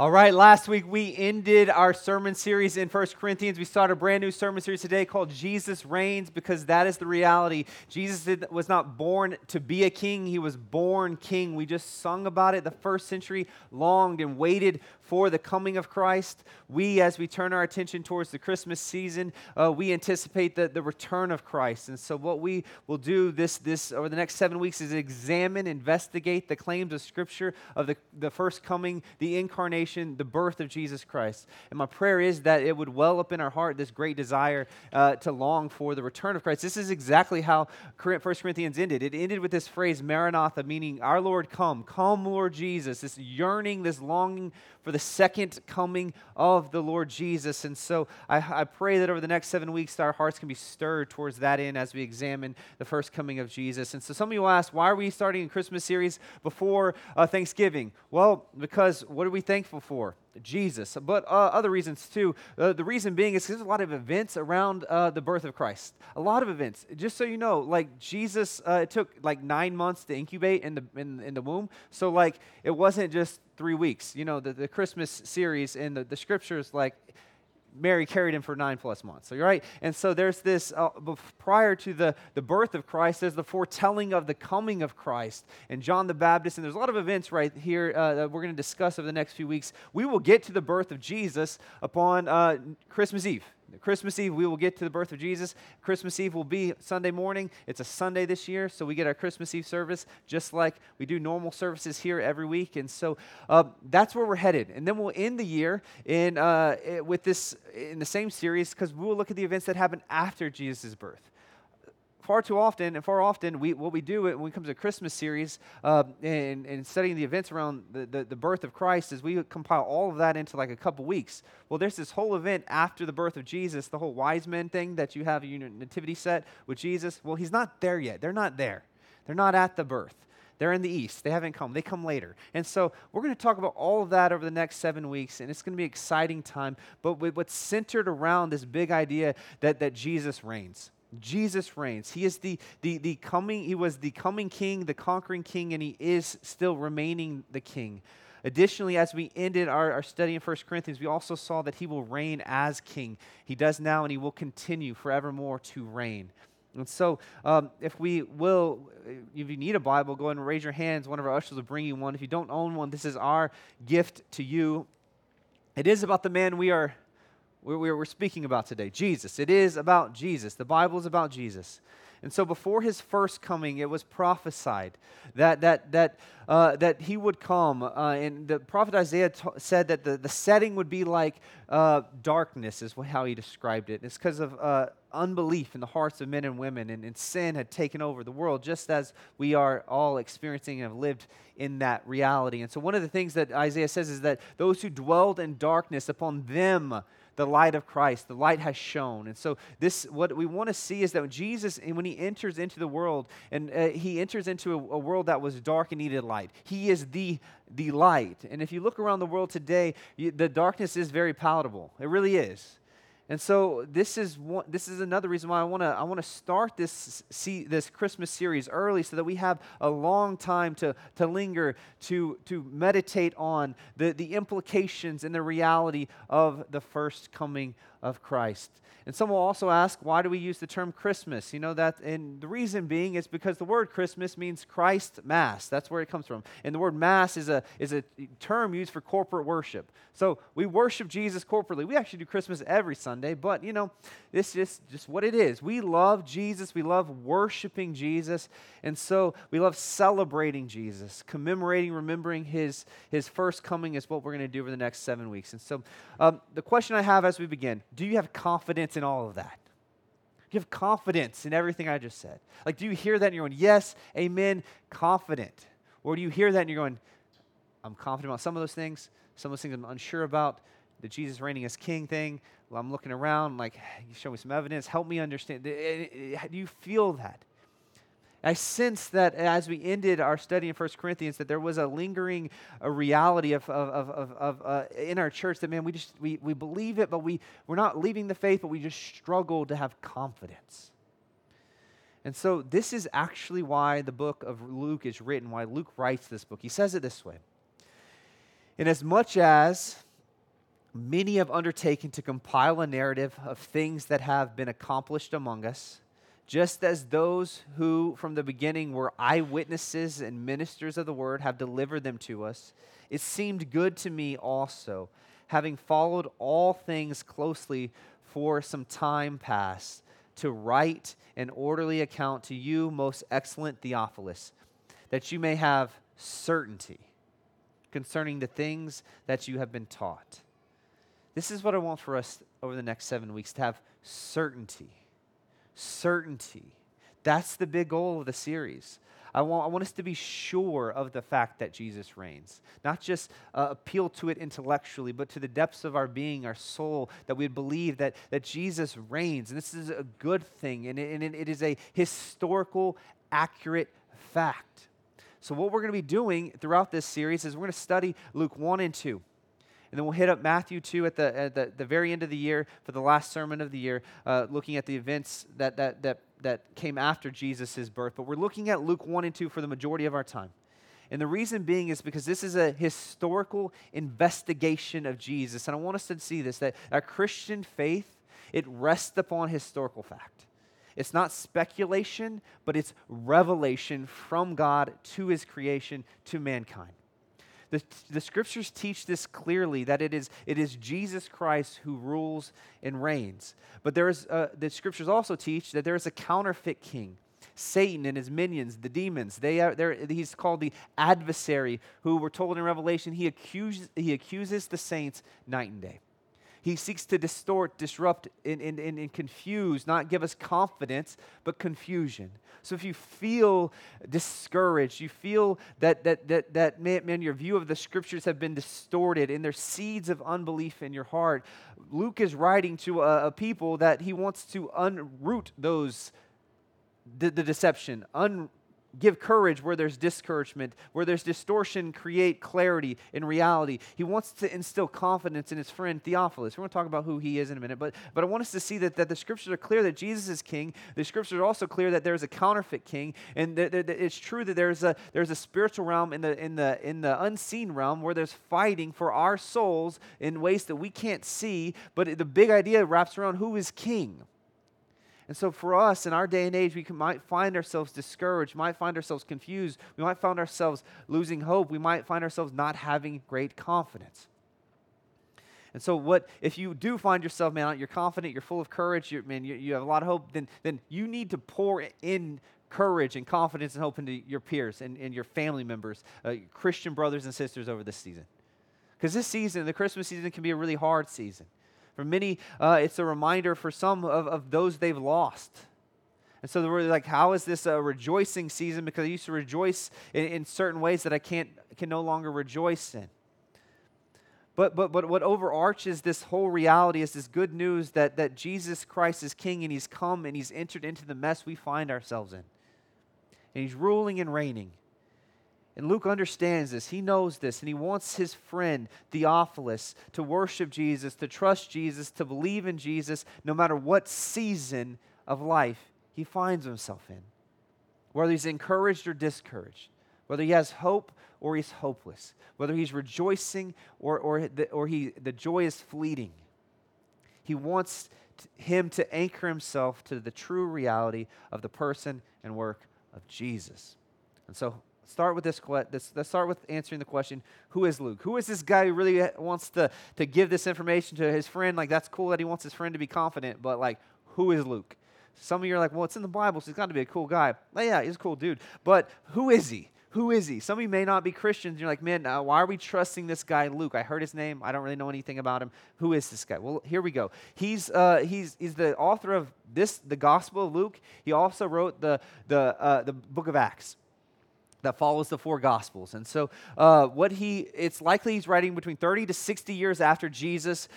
All right, last week we ended our sermon series in First Corinthians. We started a brand new sermon series today called Jesus Reigns because that is the reality. Jesus did, was not born to be a king, he was born king. We just sung about it. The first century longed and waited for the coming of Christ. We, as we turn our attention towards the Christmas season, uh, we anticipate the, the return of Christ. And so, what we will do this, this over the next seven weeks is examine, investigate the claims of Scripture of the, the first coming, the incarnation, the birth of Jesus Christ. And my prayer is that it would well up in our heart this great desire uh, to long for the return of Christ. This is exactly how 1 Corinthians ended. It ended with this phrase, Maranatha, meaning, Our Lord, come. Come, Lord Jesus. This yearning, this longing for the second coming of the Lord Jesus. And so I, I, pray that over the next seven weeks, our hearts can be stirred towards that end as we examine the first coming of Jesus. And so some of you will ask, why are we starting a Christmas series before uh, Thanksgiving? Well, because what are we thankful for? Jesus, but uh, other reasons too. Uh, the reason being is there's a lot of events around uh, the birth of Christ. A lot of events. Just so you know, like Jesus, uh, it took like nine months to incubate in the in, in the womb. So like it wasn't just three weeks. You know, the, the Christmas series and the, the scriptures like Mary carried him for nine plus months. So you're right? And so there's this, uh, prior to the, the birth of Christ, there's the foretelling of the coming of Christ and John the Baptist. And there's a lot of events right here uh, that we're going to discuss over the next few weeks. We will get to the birth of Jesus upon uh, Christmas Eve. Christmas Eve, we will get to the birth of Jesus. Christmas Eve will be Sunday morning. It's a Sunday this year, so we get our Christmas Eve service just like we do normal services here every week. And so uh, that's where we're headed. And then we'll end the year in, uh, with this in the same series because we will look at the events that happened after Jesus' birth far too often, and far often, we, what we do when it comes to Christmas series uh, and, and studying the events around the, the, the, birth of Christ is we compile all of that into like a couple weeks. Well, there's this whole event after the birth of Jesus, the whole wise men thing that you have in your nativity set with Jesus. Well, he's not there yet. They're not there. They're not at the birth. They're in the east. They haven't come. They come later. And so we're going to talk about all of that over the next seven weeks, and it's going to be an exciting time. But what's centered around this big idea that, that Jesus reigns. Jesus reigns. He is the, the, the coming, he was the coming king, the conquering king, and he is still remaining the king. Additionally, as we ended our, our study in 1 Corinthians, we also saw that he will reign as king. He does now, and he will continue forevermore to reign. And so, um, if we will, if you need a Bible, go ahead and raise your hands. One of our ushers will bring you one. If you don't own one, this is our gift to you. It is about the man we are we're, speaking about today Jesus. It is about Jesus. The Bible is about Jesus. And so before his first coming, it was prophesied that, that, that, uh, that he would come. Uh, and the prophet Isaiah t- said that the, the setting would be like uh, darkness, is how he described it. It's because of uh, unbelief in the hearts of men and women, and, and sin had taken over the world, just as we are all experiencing and have lived in that reality. And so one of the things that Isaiah says is that those who dwelled in darkness, upon them, the light of Christ. The light has shone. And so, this, what we want to see is that when Jesus, when he enters into the world, and uh, he enters into a, a, world that was dark and needed light, he is the, the light. And if you look around the world today, you, the darkness is very palatable. It really is. And so this is one, this is another reason why I want to I want to start this see this Christmas series early so that we have a long time to to linger to to meditate on the the implications and the reality of the first coming of Christ. And some will also ask, why do we use the term Christmas? You know that, and the reason being is because the word Christmas means Christ Mass. That's where it comes from. And the word Mass is a is a term used for corporate worship. So we worship Jesus corporately. We actually do Christmas every Sunday, but you know, this is just what it is. We love Jesus. We love worshiping Jesus, and so we love celebrating Jesus, commemorating, remembering His His first coming is what we're going to do over the next seven weeks. And so, um, the question I have as we begin do you have confidence in all of that? Do you have confidence in everything I just said? Like, do you hear that and you're going, yes, amen, confident? Or do you hear that and you're going, I'm confident about some of those things, some of those things I'm unsure about, the Jesus reigning as king thing. Well, I'm looking around, like, you show me some evidence, help me understand. Eh, eh, eh, do you feel that? I sense that as we ended our study in 1 Corinthians, that there was a lingering a reality of, of, of, of uh, in our church that, man, we just we, we believe it, but we, we're not leaving the faith, but we just struggle to have confidence. And so this is actually why the book of Luke is written, why Luke writes this book. He says it this way Inasmuch as many have undertaken to compile a narrative of things that have been accomplished among us, just as those who from the beginning were eyewitnesses and ministers of the word have delivered them to us, it seemed good to me also, having followed all things closely for some time past, to write an orderly account to you, most excellent Theophilus, that you may have certainty concerning the things that you have been taught. This is what I want for us over the next seven weeks to have certainty certainty. That's the big goal of the series. I want, I want us to be sure of the fact that Jesus reigns. Not just uh, appeal to it intellectually, but to the depths of our being, our soul, that we believe that, that Jesus reigns. And this is a good thing, and it, and it is a historical, accurate fact. So, what we're going to be doing throughout this series is we're going to study Luke 1 and 2. And then we'll hit up Matthew 2 at the, at the, the very end of the year for the last sermon of the year, uh, looking at the events that, that, that, that came after Jesus' birth. But we're looking at Luke 1 and 2 for the majority of our time. And the reason being is because this is a historical investigation of Jesus. And I want us to see this that our Christian faith, it rests upon historical fact. It's not speculation, but it's revelation from God to his creation to mankind. The, the scriptures teach this clearly that it is, it is Jesus Christ who rules and reigns. But there is, uh, the scriptures also teach that there is a counterfeit king. Satan and his minions, the demons, they are, he's called the adversary, who we're told in Revelation he accuses, he accuses the saints night and day. He seeks to distort, disrupt, and, and, and, and, confuse, not give us confidence, but confusion. So if you feel discouraged, you feel that, that, that, that man, man, your view of the scriptures have been distorted and there's seeds of unbelief in your heart, Luke is writing to a, a people that he wants to unroot those, the, the deception, un, give courage where there's discouragement, where there's distortion, create clarity in reality. He wants to instill confidence in his friend Theophilus. We're going to talk about who he is in a minute, but, but I want us to see that, that the scriptures are clear that Jesus is king. The scriptures are also clear that there's a counterfeit king, and it's true that there's a, there's a spiritual realm in the, in, the, in the unseen realm where there's fighting for our souls in ways that we can't see, but the big idea wraps around who is king. And so, for us in our day and age, we can, might find ourselves discouraged, might find ourselves confused, we might find ourselves losing hope, we might find ourselves not having great confidence. And so, what if you do find yourself, man, you're confident, you're full of courage, you're, man, you, you have a lot of hope, then, then you need to pour in courage and confidence and hope into your peers and, and your family members, uh, Christian brothers and sisters over this season. Because this season, the Christmas season, can be a really hard season. For many, uh, it's a reminder for some of, of those they've lost. And so they're like, how is this a rejoicing season? Because I used to rejoice in, in certain ways that I can't can no longer rejoice in. But, but, but what overarches this whole reality is this good news that, that Jesus Christ is King and He's come and He's entered into the mess we find ourselves in. And He's ruling and reigning. And Luke understands this. He knows this. And he wants his friend Theophilus to worship Jesus, to trust Jesus, to believe in Jesus, no matter what season of life he finds himself in. Whether he's encouraged or discouraged, whether he has hope or he's hopeless, whether he's rejoicing or, or, the, or he, the joy is fleeting. He wants him to anchor himself to the true reality of the person and work of Jesus. And so start with this, let's start with answering the question who is luke who is this guy who really wants to, to give this information to his friend like that's cool that he wants his friend to be confident but like who is luke some of you are like well it's in the bible so he's got to be a cool guy well, yeah he's a cool dude but who is he who is he? Some of you may not be Christians. You're like, man, uh, why are we trusting this guy, Luke? I heard his name. I don't really know anything about him. Who is this guy? Well, here we go. He's, uh, he's, he's the author of this, the Gospel of Luke. He also wrote the, the, uh, the book of Acts that follows the four gospels. And so uh, what he it's likely he's writing between 30 to 60 years after jesus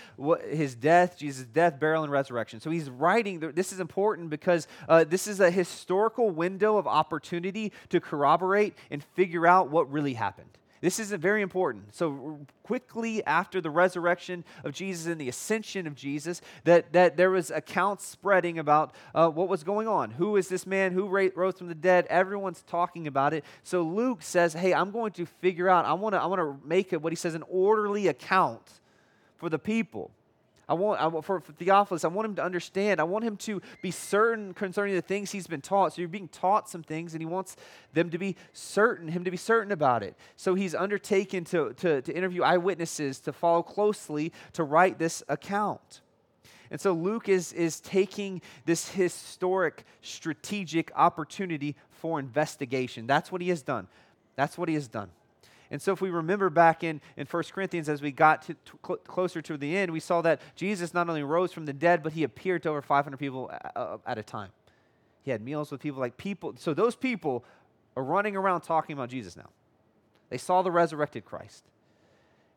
his death jesus death burial and resurrection. So he's writing this is important because uh, this is a historical window of opportunity to corroborate and figure out what really happened This is very important. So, quickly after the resurrection of Jesus and the ascension of Jesus, that, that there was accounts spreading about uh, what was going on. Who is this man? Who rose from the dead? Everyone's talking about it. So, Luke says, Hey, I'm going to figure out, I want to I wanna make it what he says, an orderly account for the people. I want, I want for, for, Theophilus, I want him to understand. I want him to be certain concerning the things he's been taught. So you're being taught some things, and he wants them to be certain, him to be certain about it. So he's undertaken to, to, to interview eyewitnesses, to follow closely, to write this account. And so Luke is, is taking this historic, strategic opportunity for investigation. That's what he has done. That's what he has done. And so, if we remember back in, in 1 Corinthians, as we got to, to cl- closer to the end, we saw that Jesus not only rose from the dead, but he appeared to over 500 people a, at a time. He had meals with people like people. So, those people are running around talking about Jesus now. They saw the resurrected Christ.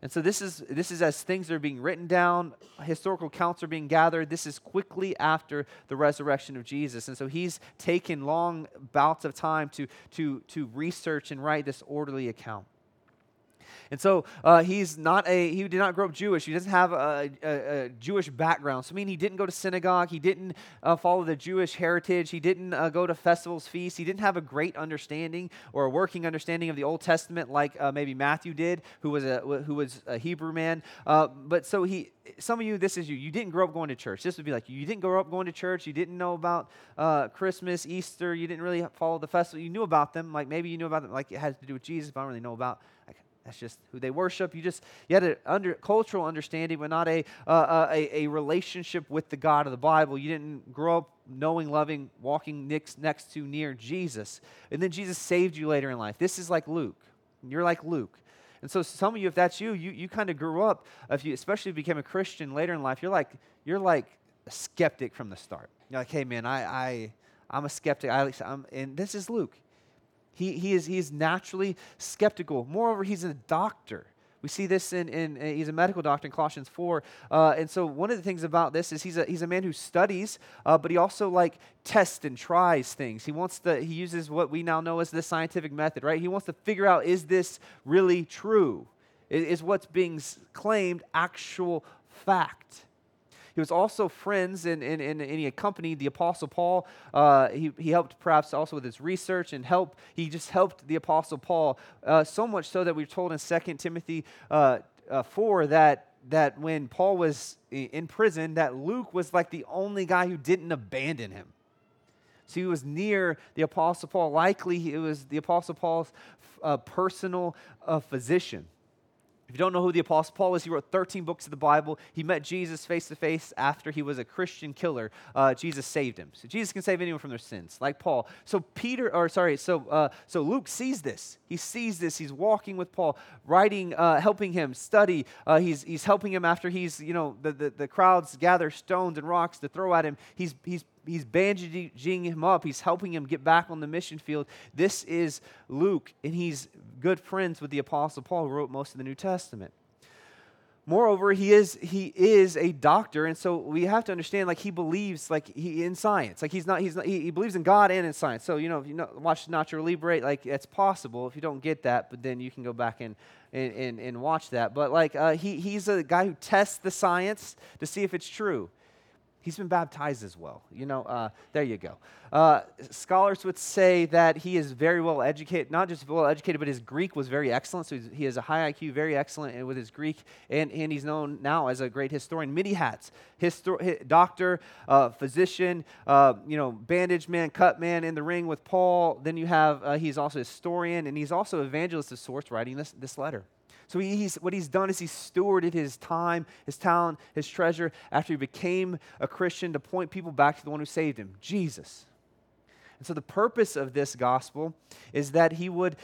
And so this is this is as things are being written down, historical accounts are being gathered. This is quickly after the resurrection of Jesus. And so he's taken long bouts of time to to to research and write this orderly account. And so uh, he's not a, he did not grow up Jewish. He doesn't have a, a, a Jewish background. So, I mean, he didn't go to synagogue. He didn't uh, follow the Jewish heritage. He didn't uh, go to festivals, feasts. He didn't have a great understanding or a working understanding of the Old Testament like uh, maybe Matthew did, who was a, who was a Hebrew man. Uh, but so he, some of you, this is you. You didn't grow up going to church. This would be like you didn't grow up going to church. You didn't know about uh, Christmas, Easter. You didn't really follow the festival. You knew about them. Like maybe you knew about them, like it had to do with Jesus, but I don't really know about like, that's just who they worship. You just you had a under, cultural understanding, but not a, uh, uh, a, a relationship with the God of the Bible. You didn't grow up knowing, loving, walking next, next to near Jesus. And then Jesus saved you later in life. This is like Luke. You're like Luke. And so some of you, if that's you, you, you kind of grew up, if you especially if you became a Christian later in life, you're like, you're like a skeptic from the start. You're like, hey man, I, I I'm a skeptic. I, I'm, and this is Luke. He, he, is, he is naturally skeptical. Moreover, he's a doctor. We see this in, in, in he's a medical doctor in Colossians 4. Uh, and so one of the things about this is he's a, he's a man who studies, uh, but he also like tests and tries things. He wants to, he uses what we now know as the scientific method, right? He wants to figure out, is this really true? Is what's being claimed actual fact? He was also friends and, and, and, he accompanied the Apostle Paul. Uh, he, he helped perhaps also with his research and help. He just helped the Apostle Paul uh, so much so that we're told in 2 Timothy uh, uh, 4 that, that when Paul was in prison, that Luke was like the only guy who didn't abandon him. So he was near the Apostle Paul. Likely, it was the Apostle Paul's uh, personal uh, physician. If you don't know who the Apostle Paul is, he wrote 13 books of the Bible. He met Jesus face to face after he was a Christian killer. Uh, Jesus saved him. So Jesus can save anyone from their sins, like Paul. So Peter, or sorry, so uh, so Luke sees this. He sees this. He's walking with Paul, writing, uh, helping him study. Uh, he's he's helping him after he's you know the, the the crowds gather stones and rocks to throw at him. He's he's he's bandaging him up. He's helping him get back on the mission field. This is Luke, and he's good friends with the Apostle Paul, who wrote most of the New Testament. Moreover, he is he is a doctor, and so we have to understand like he believes like he in science. Like he's not he's not, he, he believes in God and in science. So you know if you know, watch Nacho Libre, like it's possible. If you don't get that, but then you can go back and and, and, and watch that. But like uh, he he's a guy who tests the science to see if it's true. He's been baptized as well. You know, uh, there you go. Uh, scholars would say that he is very well educated, not just well educated, but his Greek was very excellent. So he has a high IQ, very excellent with his Greek, and, and he's known now as a great historian. Many hats Histor- doctor, uh, physician, uh, you know, bandage man, cut man in the ring with Paul. Then you have, uh, he's also a historian, and he's also evangelist of sorts writing this, this letter. So he's, what he's done is he's stewarded his time, his talent, his treasure after he became a Christian to point people back to the one who saved him, Jesus. And so the purpose of this gospel is that he would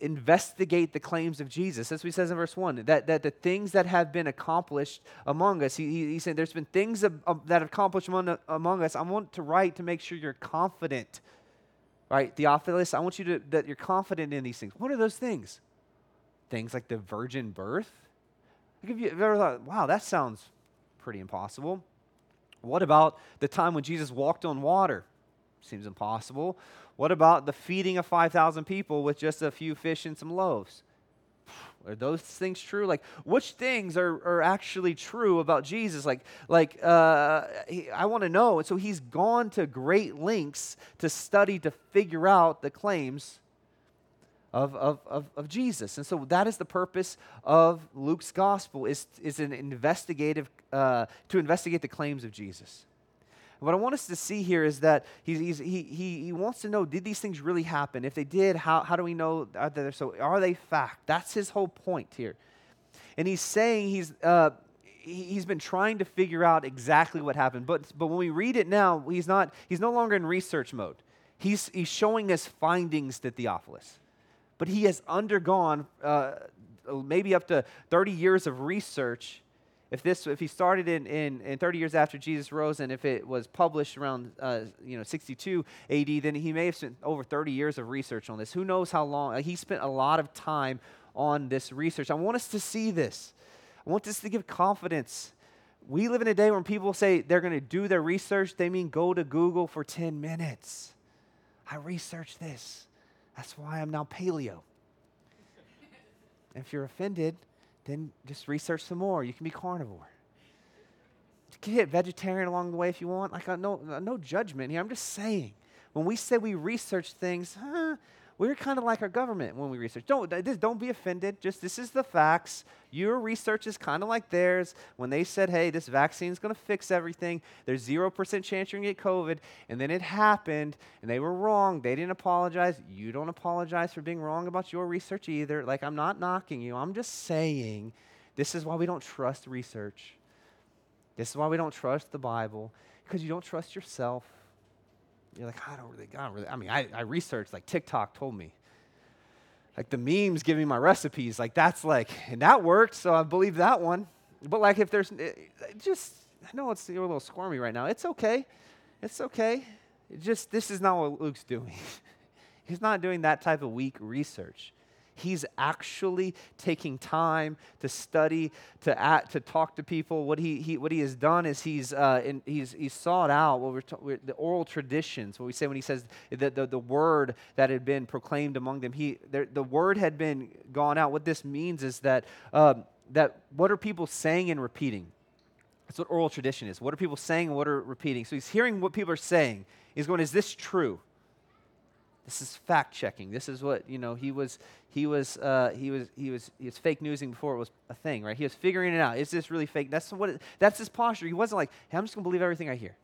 investigate the claims of Jesus. That's what he says in verse 1 that, that the things that have been accomplished among us, he, he, he said, There's been things that have accomplished among, among us. I want to write to make sure you're confident. Right, Theophilus, I want you to that you're confident in these things. What are those things? Things like the virgin birth. Like if you ever thought, wow, that sounds pretty impossible. What about the time when Jesus walked on water? Seems impossible. What about the feeding of 5,000 people with just a few fish and some loaves? Are those things true? Like, which things are, are actually true about Jesus? Like, like uh, he, I want to know. And so he's gone to great lengths to study to figure out the claims of, of, of, of Jesus. And so that is the purpose of Luke's gospel is, is an investigative, uh, to investigate the claims of Jesus. what I want us to see here is that he's, he's, he, he, he wants to know did these things really happen? If they did, how, how do we know are they, so? Are they fact? That's his whole point here. And he's saying he's, uh, he's been trying to figure out exactly what happened. But, but when we read it now, he's, not, he's no longer in research mode. He's, he's showing us findings to Theophilus but he has undergone uh, maybe up to 30 years of research. If this, if he started in, in, in 30 years after Jesus rose, and if it was published around uh, you know 62 A.D., then he may have spent over 30 years of research on this. Who knows how long? he spent a lot of time on this research. I want us to see this. I want this to give confidence. We live in a day when people say they're going to do their research. They mean go to Google for 10 minutes. I researched this. That's why I'm now paleo. if you're offended, then just research some more. You can be carnivore. You can hit vegetarian along the way if you want. Like, no, no judgment here. I'm just saying. When we say we research things, huh, we're kind of like our government when we research. Don't, don't be offended. Just this is the facts. Your research is kind of like theirs. When they said, hey, this vaccine is going to fix everything, there's 0% chance you're going to get COVID, and then it happened, and they were wrong. They didn't apologize. You don't apologize for being wrong about your research either. Like, I'm not knocking you. I'm just saying this is why we don't trust research. This is why we don't trust the Bible, because you don't trust yourself. You're like, I don't really, I don't really. I mean, I, I researched, like TikTok told me. Like the memes giving me my recipes, like that's like, and that worked, so I believe that one. But like if there's, it, it just, I know it's, you're a little squirmy right now. It's okay. It's okay. It just, this is not what Luke's doing. He's not doing that type of weak research. He's actually taking time to study, to act, to talk to people. What he, he what he has done is he's uh, in, he's he's sought out what we're, ta- we're, the oral traditions. What we say when he says the, the, the word that had been proclaimed among them. He the word had been gone out. What this means is that um, that what are people saying and repeating? That's what oral tradition is. What are people saying and what are repeating? So he's hearing what people are saying. He's going, is this true? This is fact checking. This is what you know. He was he was uh, he was he was he was fake newsing before it was a thing, right? He was figuring it out. Is this really fake? That's what. It, that's his posture. He wasn't like, hey, I'm just gonna believe everything I hear.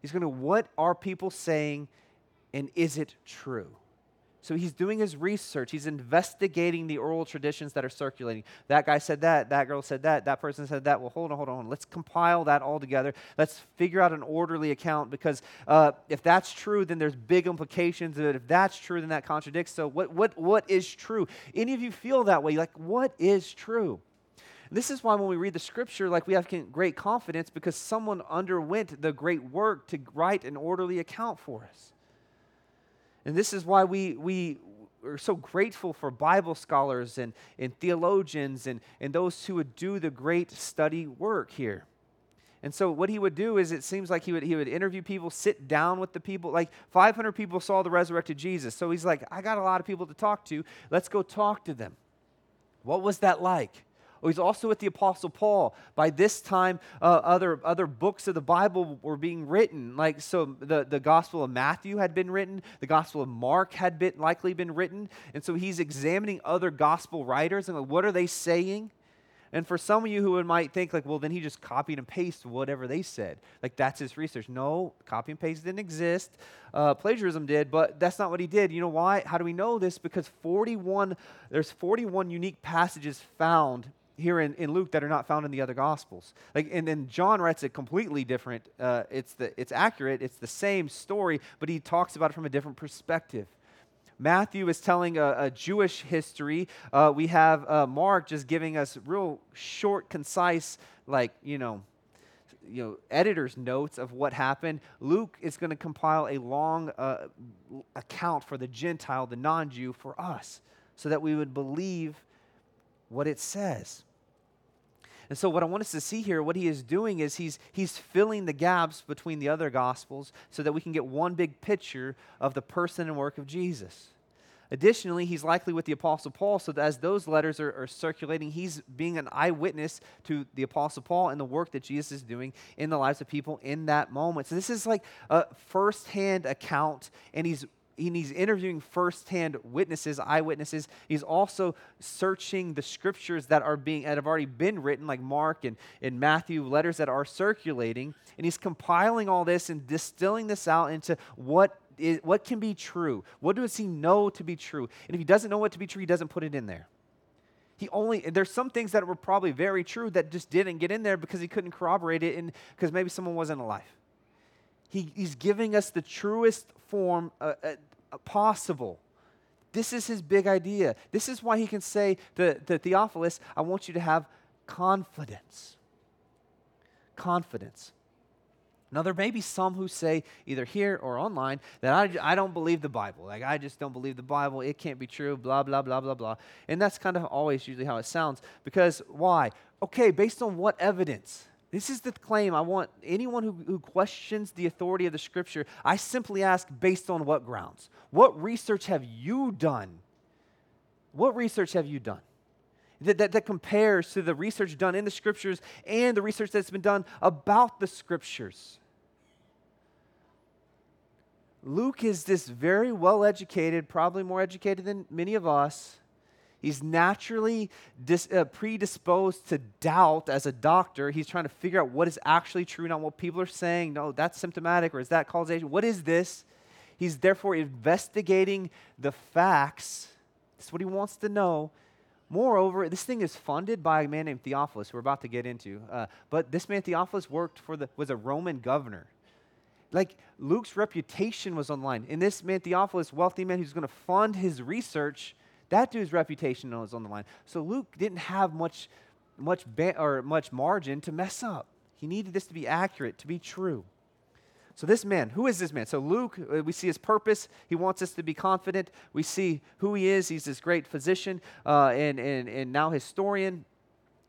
He's gonna, what are people saying, and is it true? So he's doing his research. He's investigating the oral traditions that are circulating. That guy said that. That girl said that. That person said that. Well, hold on, hold on. Let's compile that all together. Let's figure out an orderly account because uh, if that's true, then there's big implications. But if that's true, then that contradicts. So what, what, what is true? Any of you feel that way? Like, what is true? This is why when we read the scripture, like we have great confidence because someone underwent the great work to write an orderly account for us. And this is why we, we are so grateful for Bible scholars and, and theologians and, and those who would do the great study work here. And so what he would do is it seems like he would he would interview people, sit down with the people. Like 500 people saw the resurrected Jesus. So he's like, I got a lot of people to talk to. Let's go talk to them. What was that like? Oh, he's also with the Apostle Paul. By this time, uh, other, other books of the Bible were being written. Like, so the, the Gospel of Matthew had been written, the Gospel of Mark had been, likely been written. And so he's examining other gospel writers and like, what are they saying? And for some of you who might think, like, well, then he just copied and pasted whatever they said. Like, that's his research. No, copy and paste didn't exist. Uh, plagiarism did, but that's not what he did. You know why? How do we know this? Because 41, there's 41 unique passages found here in, in Luke that are not found in the other Gospels. Like, and then John writes it completely different. Uh, it's, the, it's accurate, it's the same story, but he talks about it from a different perspective. Matthew is telling a, a Jewish history. Uh, we have uh, Mark just giving us real short, concise, like, you know, you know, editor's notes of what happened. Luke is going to compile a long uh, account for the Gentile, the non Jew, for us, so that we would believe what it says. And so, what I want us to see here, what he is doing is he's, he's filling the gaps between the other gospels so that we can get one big picture of the person and work of Jesus. Additionally, he's likely with the Apostle Paul, so that as those letters are, are, circulating, he's being an eyewitness to the Apostle Paul and the work that Jesus is doing in the lives of people in that moment. So this is like a firsthand account, and he's and he's interviewing firsthand witnesses, eyewitnesses. He's also searching the scriptures that are being that have already been written, like Mark and, and Matthew, letters that are circulating, and he's compiling all this and distilling this out into what is, what can be true? What does he know to be true? And if he doesn't know what to be true, he doesn't put it in there. He only there's some things that were probably very true that just didn't get in there because he couldn't corroborate it and because maybe someone wasn't alive. He, he's giving us the truest form uh, uh, possible. This is his big idea. This is why he can say to, to Theophilus, I want you to have confidence. Confidence. Now, there may be some who say, either here or online, that I, I don't believe the Bible. Like, I just don't believe the Bible. It can't be true, blah, blah, blah, blah, blah. And that's kind of always usually how it sounds. Because why? Okay, based on what evidence? This is the claim I want anyone who, who questions the authority of the Scripture. I simply ask, based on what grounds? What research have you done? What research have you done? that, that, that compares to the research done in the scriptures and the research that's been done about the scriptures. Luke is this very well educated, probably more educated than many of us. He's naturally dis, uh, predisposed to doubt as a doctor. He's trying to figure out what is actually true, not what people are saying. No, that's symptomatic, or is that causation? What is this? He's therefore investigating the facts. That's what he wants to know. Moreover, this thing is funded by a man named Theophilus, we're about to get into. Uh, but this man Theophilus worked for the was a Roman governor. Like Luke's reputation was online, and this man Theophilus, wealthy man who's going to fund his research, that dude's reputation was on the line. So Luke didn't have much, much ba- or much margin to mess up. He needed this to be accurate, to be true. So, this man, who is this man? So, Luke, uh, we see his purpose. He wants us to be confident. We see who he is. He's this great physician uh, and, and, and now historian.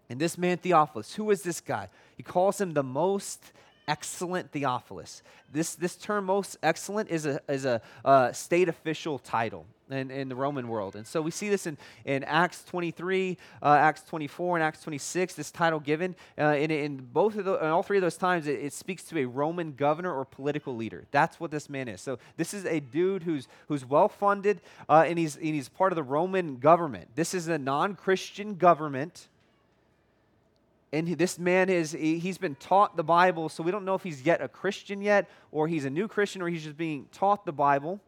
And this man, Theophilus, who is this guy? He calls him the most excellent Theophilus. This, this term, most excellent, is a, is a uh, state official title in, in the Roman world. And so we see this in, in Acts 23, uh, Acts 24, and Acts 26, this title given. Uh, in, in both of the, in all three of those times, it, it, speaks to a Roman governor or political leader. That's what this man is. So this is a dude who's, who's well funded, uh, and, he's, and he's part of the Roman government. This is a non Christian government. And this man is, he's been taught the Bible, so we don't know if he's yet a Christian yet, or he's a new Christian, or he's just being taught the Bible.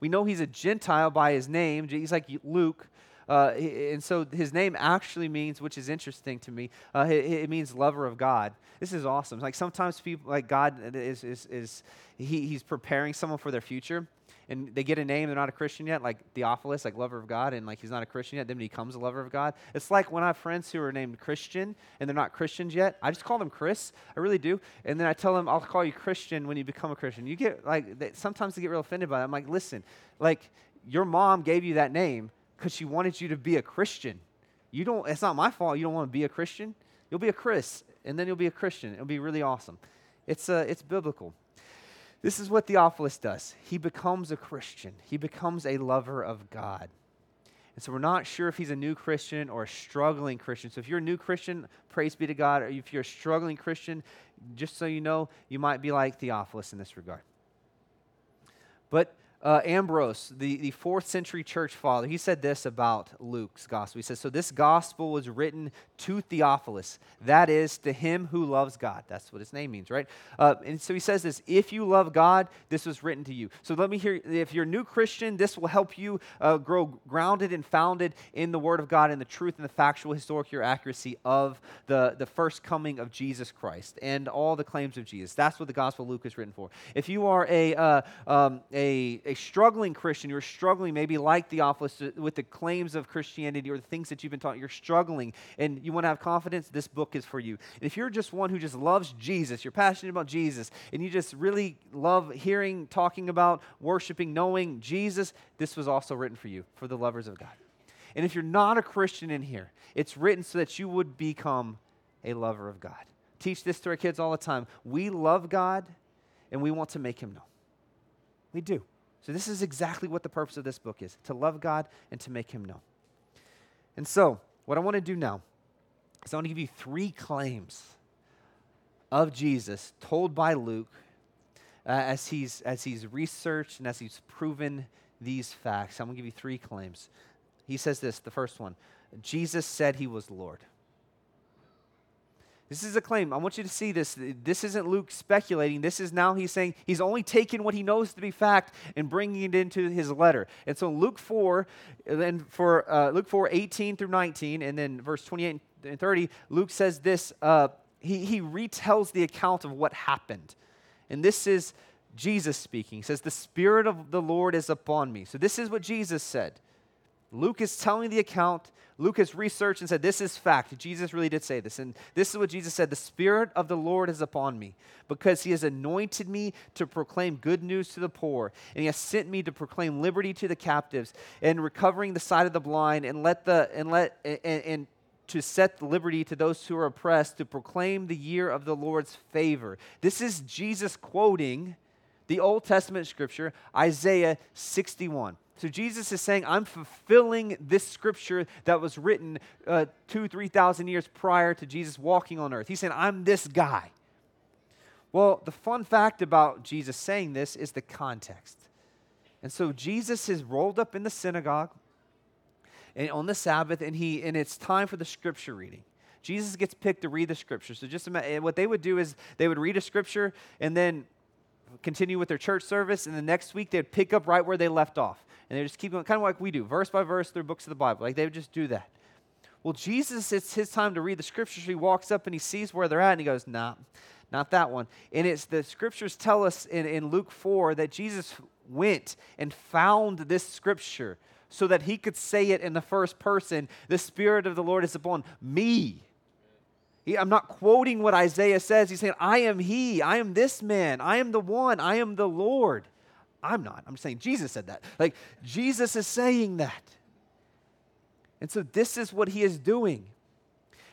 We know he's a Gentile by his name. He's like Luke. Uh, and so his name actually means, which is interesting to me, uh, it, it, means lover of God. This is awesome. Like sometimes people, like God is, is, is he, he's preparing someone for their future and they get a name, they're not a Christian yet, like Theophilus, like lover of God, and like he's not a Christian yet, then he becomes a lover of God. It's like when I have friends who are named Christian and they're not Christians yet, I just call them Chris. I really do. And then I tell them, I'll call you Christian when you become a Christian. You get like, they, sometimes they get real offended by it. I'm like, listen, like your mom gave you that name because she wanted you to be a Christian. You don't, it's not my fault you don't want to be a Christian. You'll be a Chris, and then you'll be a Christian. It'll be really awesome. It's, uh, it's biblical. This is what Theophilus does. He becomes a Christian, he becomes a lover of God. And so we're not sure if he's a new Christian or a struggling Christian. So if you're a new Christian, praise be to God. Or if you're a struggling Christian, just so you know, you might be like Theophilus in this regard. But uh, Ambrose, the, the fourth century church father, he said this about Luke's gospel. He says, So this gospel was written to Theophilus, that is, to him who loves God. That's what his name means, right? Uh, and so he says this if you love God, this was written to you. So let me hear if you're a new Christian, this will help you uh, grow grounded and founded in the Word of God and the truth and the factual, historical accuracy of the, the first coming of Jesus Christ and all the claims of Jesus. That's what the gospel of Luke is written for. If you are a, uh, um, a a struggling Christian, you're struggling maybe like Theophilus uh, with the claims of Christianity or the things that you've been taught, you're struggling and you want to have confidence, this book is for you. And if you're just one who just loves Jesus, you're passionate about Jesus, and you just really love hearing, talking about, worshiping, knowing Jesus, this was also written for you, for the lovers of God. And if you're not a Christian in here, it's written so that you would become a lover of God. Teach this to our kids all the time. We love God and we want to make him known. We do. So, this is exactly what the purpose of this book is to love God and to make Him known. And so, what I want to do now is I want to give you three claims of Jesus told by Luke uh, as, he's, as he's researched and as he's proven these facts. I'm going to give you three claims. He says this the first one Jesus said he was Lord. This is a claim. I want you to see this. This isn't Luke speculating. This is now he's saying he's only taking what he knows to be fact and bringing it into his letter. And so Luke 4, and for uh, Luke 4, 18 through 19, and then verse 28 and 30, Luke says this. Uh, he, he retells the account of what happened. And this is Jesus speaking. He says, The Spirit of the Lord is upon me. So this is what Jesus said. Luke is telling the account. Luke has researched and said, This is fact. Jesus really did say this. And this is what Jesus said The Spirit of the Lord is upon me, because he has anointed me to proclaim good news to the poor, and he has sent me to proclaim liberty to the captives, and recovering the sight of the blind, and let the and let and, and to set liberty to those who are oppressed, to proclaim the year of the Lord's favor. This is Jesus quoting the Old Testament scripture, Isaiah 61. So Jesus is saying, I'm fulfilling this scripture that was written uh, two, 3,000 years prior to Jesus walking on earth. He's saying, I'm this guy. Well, the fun fact about Jesus saying this is the context. And so Jesus is rolled up in the synagogue and on the Sabbath, and, he, and it's time for the scripture reading. Jesus gets picked to read the scripture. So just imagine, what they would do is they would read a scripture and then continue with their church service, and the next week they'd pick up right where they left off. And they just keep going, kind of like we do, verse by verse through books of the Bible. Like they would just do that. Well, Jesus, it's his time to read the scriptures. He walks up and he sees where they're at, and he goes, nah, not that one. And it's the scriptures tell us in, in Luke 4 that Jesus went and found this scripture so that he could say it in the first person The Spirit of the Lord is upon me. He, I'm not quoting what Isaiah says. He's saying, I am he. I am this man. I am the one. I am the Lord. I'm not. I'm saying Jesus said that. Like, Jesus is saying that. And so, this is what he is doing.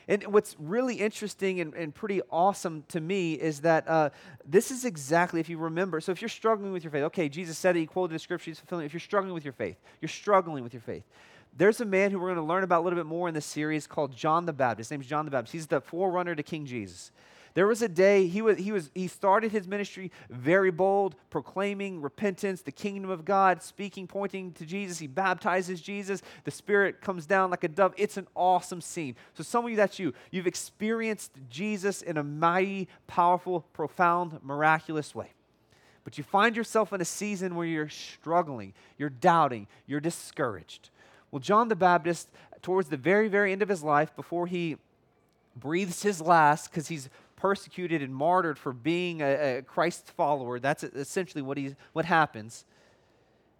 And what's really interesting and, and pretty awesome to me is that uh, this is exactly, if you remember, so if you're struggling with your faith, okay, Jesus said it, he quoted the scripture, he's fulfilling. If you're struggling with your faith, you're struggling with your faith. There's a man who we're going to learn about a little bit more in this series called John the Baptist. His name's John the Baptist. He's the forerunner to King Jesus. There was a day he was he was he started his ministry very bold, proclaiming repentance, the kingdom of God, speaking, pointing to Jesus. He baptizes Jesus. The Spirit comes down like a dove. It's an awesome scene. So some of you, that's you. You've experienced Jesus in a mighty, powerful, profound, miraculous way. But you find yourself in a season where you're struggling, you're doubting, you're discouraged. Well, John the Baptist, towards the very, very end of his life, before he breathes his last, because he's persecuted and martyred for being a, a Christ follower, that's essentially what, he's, what happens.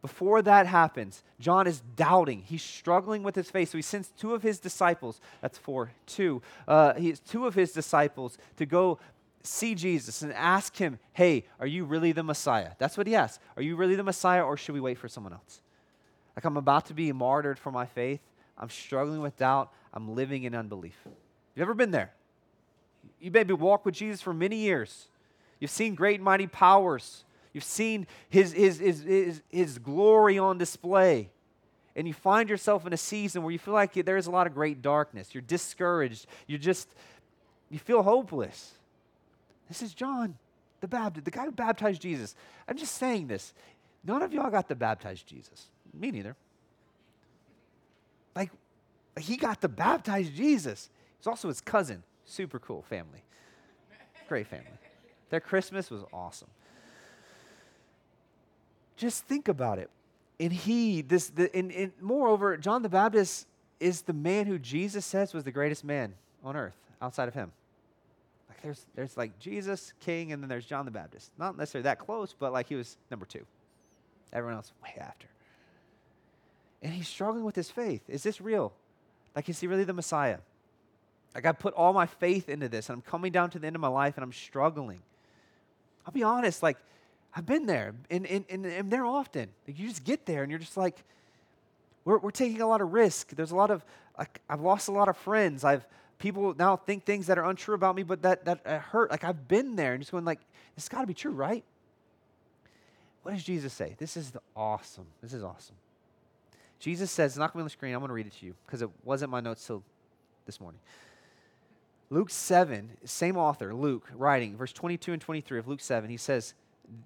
Before that happens, John is doubting. He's struggling with his faith. So he sends two of his disciples, that's four, two, uh, he two of his disciples to go see Jesus and ask him, hey, are you really the Messiah? That's what he asks. Are you really the Messiah or should we wait for someone else? Like I'm about to be martyred for my faith. I'm struggling with doubt. I'm living in unbelief. You ever been there? You maybe walked with Jesus for many years. You've seen great mighty powers. You've seen his, his, his, his, his glory on display. And you find yourself in a season where you feel like there's a lot of great darkness. You're discouraged. You just, you feel hopeless. This is John, the Baptist, the guy who baptized Jesus. I'm just saying this. None of y'all got to baptize Jesus. Me neither. Like, he got to baptize Jesus. He's also his cousin. Super cool family. Great family. Their Christmas was awesome. Just think about it. And he, this, the, and, and moreover, John the Baptist is the man who Jesus says was the greatest man on earth outside of him. Like there's, there's like Jesus, King, and then there's John the Baptist. Not necessarily that close, but like he was number two. Everyone else way after and he's struggling with his faith. Is this real? Like, is he really the Messiah? Like, I put all my faith into this, and I'm coming down to the end of my life, and I'm struggling. I'll be honest, like, I've been there, and, and, and, and there often. Like, you just get there, and you're just like, we're, we're taking a lot of risk. There's a lot of, like, I've lost a lot of friends. I've, people now think things that are untrue about me, but that, that hurt. Like, I've been there, and just going, like, this got to be true, right? what does Jesus say? This is the awesome. This is awesome. Jesus says, it's not going to be on the screen. I'm going to read it to you because it wasn't my notes till this morning. Luke 7, same author, Luke, writing, verse 22 and 23 of Luke 7, he says,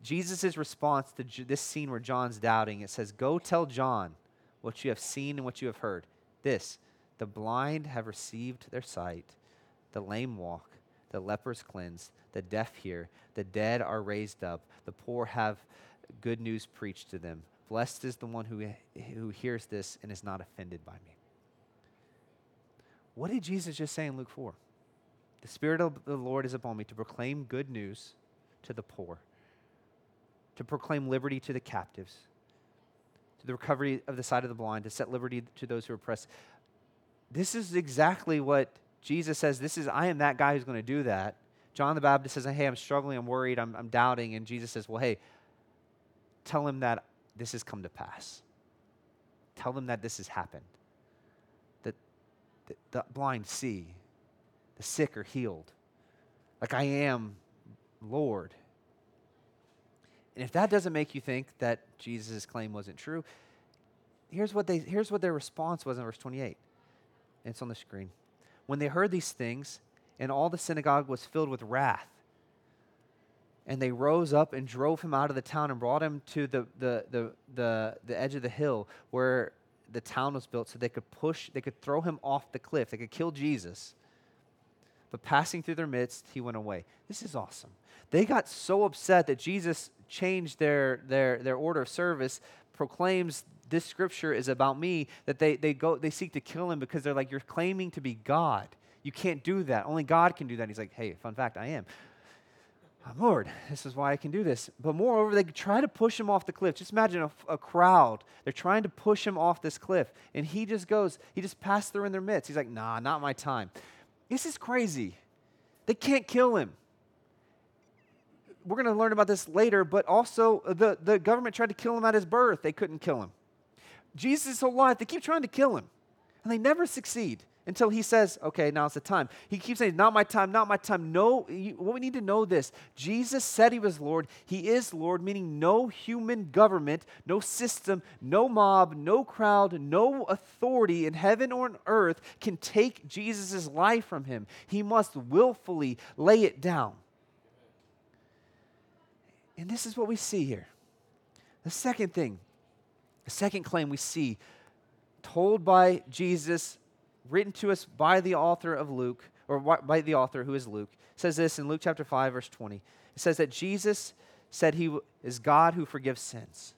Jesus' response to this scene where John's doubting, it says, Go tell John what you have seen and what you have heard. This, the blind have received their sight, the lame walk, the lepers cleansed, the deaf hear, the dead are raised up, the poor have good news preached to them. Blessed is the one who, who hears this and is not offended by me. What did Jesus just say in Luke 4? The Spirit of the Lord is upon me to proclaim good news to the poor, to proclaim liberty to the captives, to the recovery of the sight of the blind, to set liberty to those who are oppressed. This is exactly what Jesus says. This is, I am that guy who's going to do that. John the Baptist says, Hey, I'm struggling, I'm worried, I'm, I'm doubting. And Jesus says, Well, hey, tell him that this has come to pass. Tell them that this has happened. That the, blind see, the sick are healed. Like I am Lord. And if that doesn't make you think that Jesus' claim wasn't true, here's what, they, here's what their response was in verse 28. It's on the screen. When they heard these things, and all the synagogue was filled with wrath, and they rose up and drove him out of the town and brought him to the, the, the, the, the edge of the hill where the town was built so they could push, they could throw him off the cliff. They could kill Jesus. But passing through their midst, he went away. This is awesome. They got so upset that Jesus changed their, their, their order of service, proclaims this scripture is about me, that they, they, go, they seek to kill him because they're like, You're claiming to be God. You can't do that. Only God can do that. He's like, Hey, fun fact, I am. Ah, Lord, this is why I can do this. But moreover, they try to push him off the cliff. Just imagine a, a, crowd. They're trying to push him off this cliff. And he just goes, he just passed through in their midst. He's like, nah, not my time. This is crazy. They can't kill him. We're going to learn about this later, but also uh, the, the government tried to kill him at his birth. They couldn't kill him. Jesus' whole life, they keep trying to kill him, and they never succeed until he says, okay, now's the time. He keeps saying, not my time, not my time. No, what we need to know this Jesus said he was Lord. He is Lord, meaning no human government, no system, no mob, no crowd, no authority in heaven or on earth can take Jesus' life from him. He must willfully lay it down. And this is what we see here. The second thing, the second claim we see told by Jesus written to us by the author of Luke, or by the author who is Luke, says this in Luke chapter 5, verse 20. It says that Jesus said he is God who forgives sins.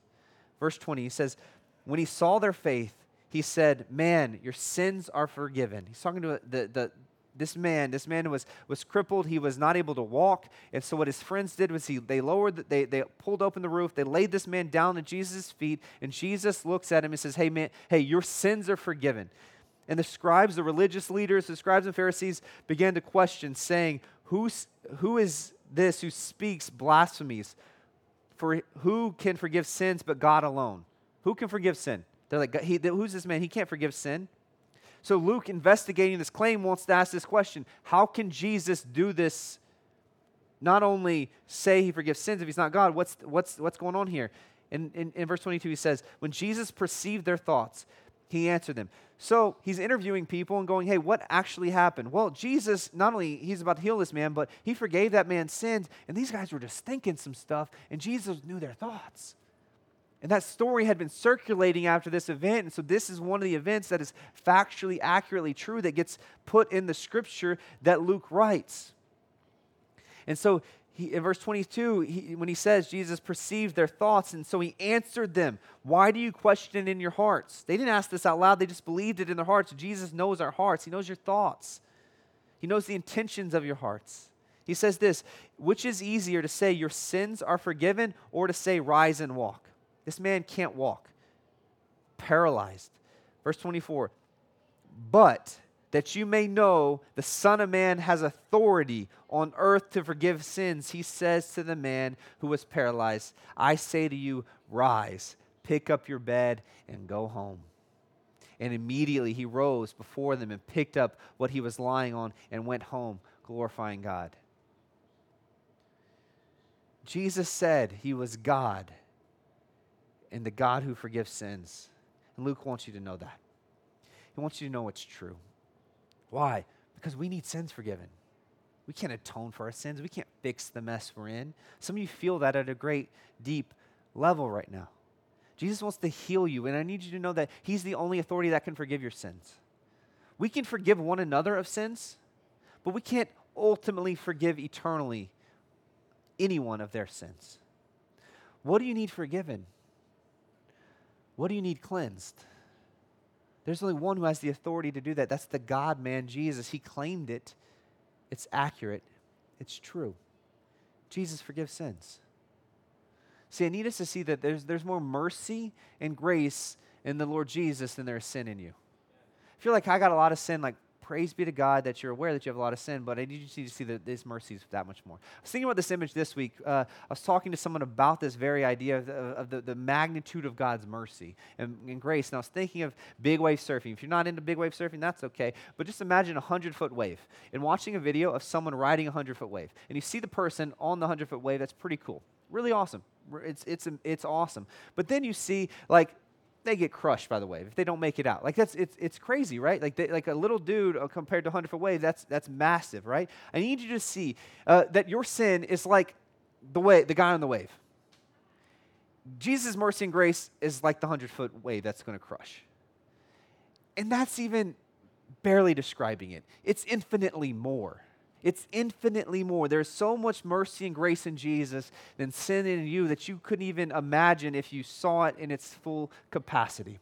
Verse 20, he says, When he saw their faith, he said, Man, your sins are forgiven. He's talking to the, the, this man. This man was, was crippled. He was not able to walk. And so what his friends did was he, they lowered, the, they, they pulled open the roof. They laid this man down at Jesus' feet. And Jesus looks at him and says, Hey, man, hey, your sins are forgiven. And the scribes, the religious leaders, the scribes and Pharisees began to question, saying, Who's, Who is this who speaks blasphemies? For who can forgive sins but God alone? Who can forgive sin? They're like, he, Who's this man? He can't forgive sin. So Luke, investigating this claim, wants to ask this question How can Jesus do this? Not only say he forgives sins if he's not God, what's, what's, what's going on here? In, in, in verse 22, he says, When Jesus perceived their thoughts, he answered them. So he's interviewing people and going, hey, what actually happened? Well, Jesus, not only he's about to heal this man, but he forgave that man's sins. And these guys were just thinking some stuff, and Jesus knew their thoughts. And that story had been circulating after this event. And so this is one of the events that is factually, accurately true that gets put in the scripture that Luke writes. And so he, in verse 22, he, when he says Jesus perceived their thoughts, and so he answered them, Why do you question in your hearts? They didn't ask this out loud, they just believed it in their hearts. Jesus knows our hearts, He knows your thoughts, He knows the intentions of your hearts. He says this Which is easier to say, Your sins are forgiven, or to say, Rise and walk? This man can't walk, paralyzed. Verse 24, But that you may know the Son of Man has authority on earth to forgive sins, he says to the man who was paralyzed, I say to you, rise, pick up your bed, and go home. And immediately he rose before them and picked up what he was lying on and went home, glorifying God. Jesus said he was God. and the God who forgives sins. And Luke wants you to know that. He wants you to know it's true. Why? Because we need sins forgiven. We can't atone for our sins. We can't fix the mess we're in. Some of you feel that at a great, deep level right now. Jesus wants to heal you, and I need you to know that He's the only authority that can forgive your sins. We can forgive one another of sins, but we can't ultimately forgive eternally anyone of their sins. What do you need forgiven? What do you need cleansed? There's only one who has the authority to do that. That's the God man, Jesus. He claimed it. It's accurate. It's true. Jesus forgives sins. See, I need us to see that there's, there's more mercy and grace in the Lord Jesus than there is sin in you. I feel like I got a lot of sin, like praise be to God that you're aware that you have a lot of sin, but I need you to see that His mercy is that much more. I was thinking about this image this week. Uh, I was talking to someone about this very idea of, the, of the, the, magnitude of God's mercy and, and, grace. And I was thinking of big wave surfing. If you're not into big wave surfing, that's okay. But just imagine a 100 foot wave and watching a video of someone riding a 100 foot wave. And you see the person on the 100 foot wave, that's pretty cool. Really awesome. It's, it's, it's awesome. But then you see, like, they get crushed by the wave if they don't make it out. Like that's it's it's crazy, right? Like they, like a little dude uh, compared to a hundred foot wave, that's that's massive, right? I need you to see uh, that your sin is like the way the guy on the wave. Jesus' mercy and grace is like the hundred foot wave that's going to crush, and that's even barely describing it. It's infinitely more. It's infinitely more. There's so much mercy and grace in Jesus than sin in you that you couldn't even imagine if you saw it in its full capacity.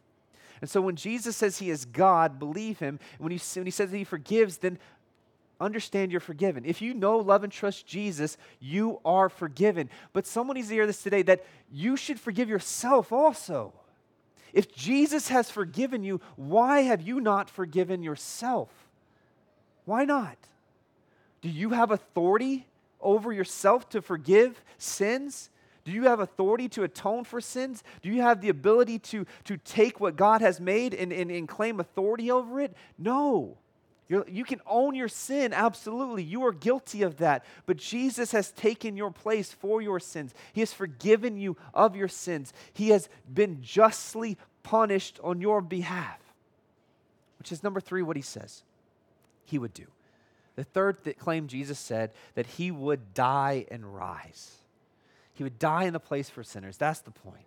And so when Jesus says he is God, believe him. When he, when he says he forgives, then understand you're forgiven. If you know, love, and trust Jesus, you are forgiven. But someone needs to hear this today that you should forgive yourself also. If Jesus has forgiven you, why have you not forgiven yourself? Why not? Do you have authority over yourself to forgive sins? Do you have authority to atone for sins? Do you have the ability to, to take what God has made and, and, and claim authority over it? No. You're, you can own your sin, absolutely. You are guilty of that. But Jesus has taken your place for your sins. He has forgiven you of your sins. He has been justly punished on your behalf, which is number three, what he says he would do. The third th- claim Jesus said that he would die and rise. He would die in the place for sinners. That's the point.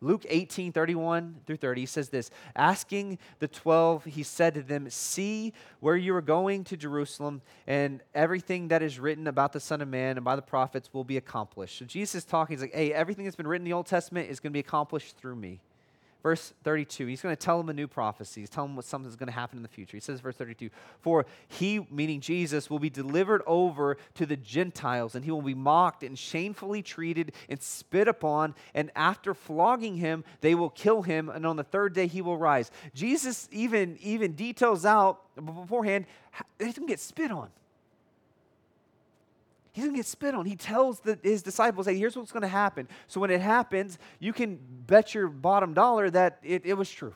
Luke 18, 31 through 30 he says this Asking the 12, he said to them, See where you are going to Jerusalem, and everything that is written about the Son of Man and by the prophets will be accomplished. So Jesus is talking, he's like, Hey, everything that's been written in the Old Testament is going to be accomplished through me. Verse 32, he's going to tell them a new prophecy. He's telling them what something's going to happen in the future. He says, verse 32, For he, meaning Jesus, will be delivered over to the Gentiles, and he will be mocked and shamefully treated and spit upon, and after flogging him, they will kill him, and on the third day he will rise. Jesus even, even details out beforehand, going to get spit on he's to get spit on. He tells the, his disciples, hey, here's what's going to happen. So when it happens, you can bet your bottom dollar that it, it was true.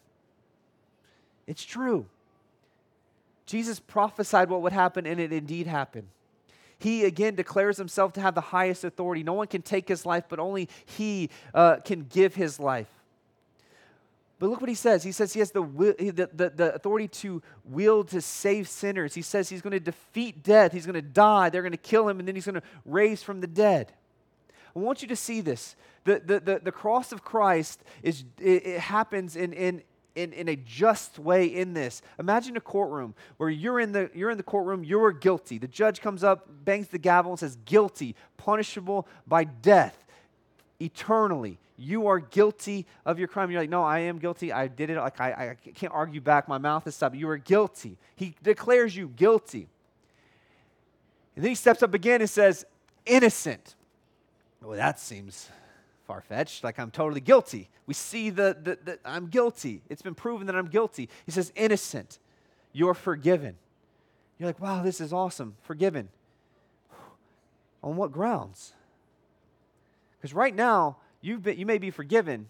It's true. Jesus prophesied what would happen, and it indeed happened. He again declares himself to have the highest authority. No one can take his life, but only he uh, can give his life. But look what he says. He says he has the, the, the, the, authority to will to save sinners. He says he's going to defeat death. He's going to die. They're going to kill him, and then he's going to raise from the dead. I want you to see this. The, the, the, the cross of Christ is, it, it happens in, in, in, in a just way in this. Imagine a courtroom where you're in, the, you're in the courtroom, you're guilty. The judge comes up, bangs the gavel, and says, guilty, punishable by death eternally you are guilty of your crime. You're like, no, I am guilty. I did it. Like, I, I can't argue back. My mouth is stopped. You are guilty. He declares you guilty. And then he steps up again and says, innocent. Well, that seems far fetched. Like, I'm totally guilty. We see the, the, the, I'm guilty. It's been proven that I'm guilty. He says, innocent. You're forgiven. You're like, wow, this is awesome. Forgiven. On what grounds? Because right now, You've been, you may be forgiven,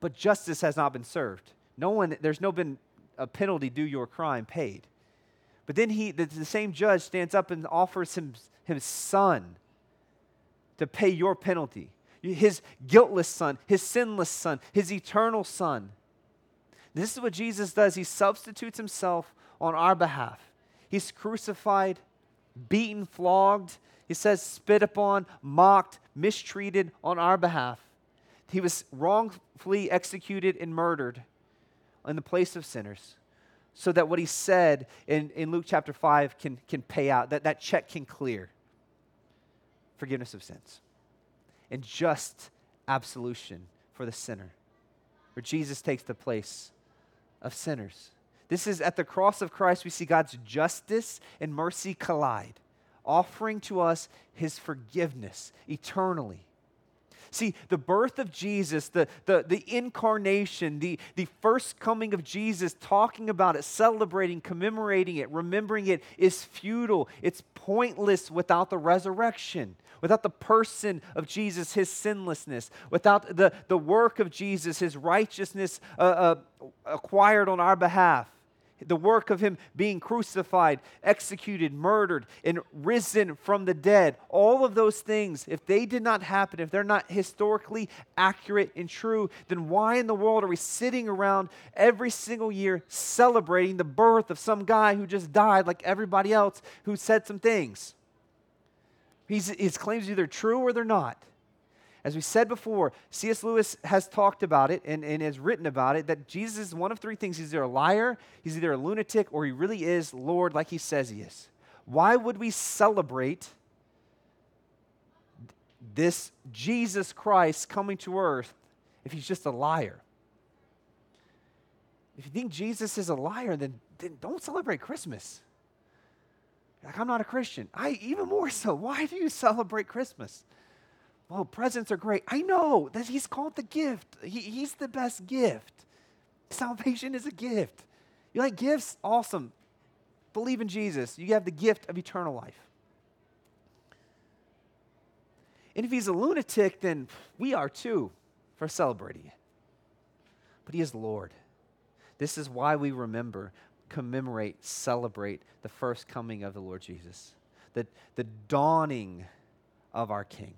but justice has not been served. No one, there's no been a penalty due your crime paid. But then he, the, the same judge stands up and offers him his son to pay your penalty. his guiltless son, his sinless son, his eternal son. This is what Jesus does. He substitutes himself on our behalf. He's crucified, beaten, flogged, he says, spit upon, mocked, mistreated on our behalf. He was wrongfully executed and murdered in the place of sinners so that what he said in, in Luke chapter 5 can, can pay out, that that check can clear. Forgiveness of sins and just absolution for the sinner, where Jesus takes the place of sinners. This is at the cross of Christ, we see God's justice and mercy collide offering to us his forgiveness eternally. See, the birth of Jesus, the, the, the incarnation, the, the first coming of Jesus, talking about it, celebrating, commemorating it, remembering it, is futile. It's pointless without the resurrection, without the person of Jesus, his sinlessness, without the, the work of Jesus, his righteousness uh, uh, acquired on our behalf the work of him being crucified, executed, murdered, and risen from the dead, all of those things, if they did not happen, if they're not historically accurate and true, then why in the world are we sitting around every single year celebrating the birth of some guy who just died like everybody else who said some things? He's, his claims either true or they're not. As we said before, C.S. Lewis has talked about it and, and has written about it that Jesus is one of three things. He's either a liar, he's either a lunatic, or he really is Lord like he says he is. Why would we celebrate this Jesus Christ coming to earth if he's just a liar? If you think Jesus is a liar, then, then don't celebrate Christmas. Like, I'm not a Christian. I even more so. Why do you celebrate Christmas? Well, presents are great. I know that he's called the gift. He, he's the best gift. Salvation is a gift. You like gifts? Awesome. Believe in Jesus. You have the gift of eternal life. And if he's a lunatic, then we are too for celebrating it. But he is Lord. This is why we remember, commemorate, celebrate the first coming of the Lord Jesus, the, the dawning of our King.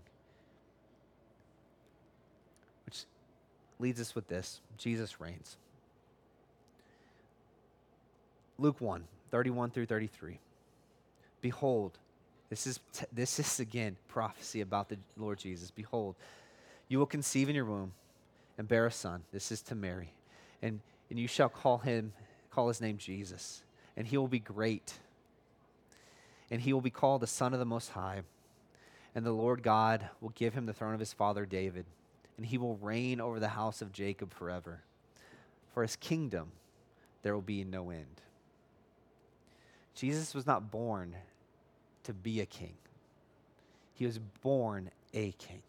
Leads us with this Jesus reigns. Luke 1 31 through 33. Behold, this is, t- this is again prophecy about the Lord Jesus. Behold, you will conceive in your womb and bear a son. This is to Mary. And, and you shall call him, call his name Jesus. And he will be great. And he will be called the Son of the Most High. And the Lord God will give him the throne of his father David and he will reign over the house of Jacob forever. For his kingdom there will be no end. Jesus was not born to be a king, he was born a king.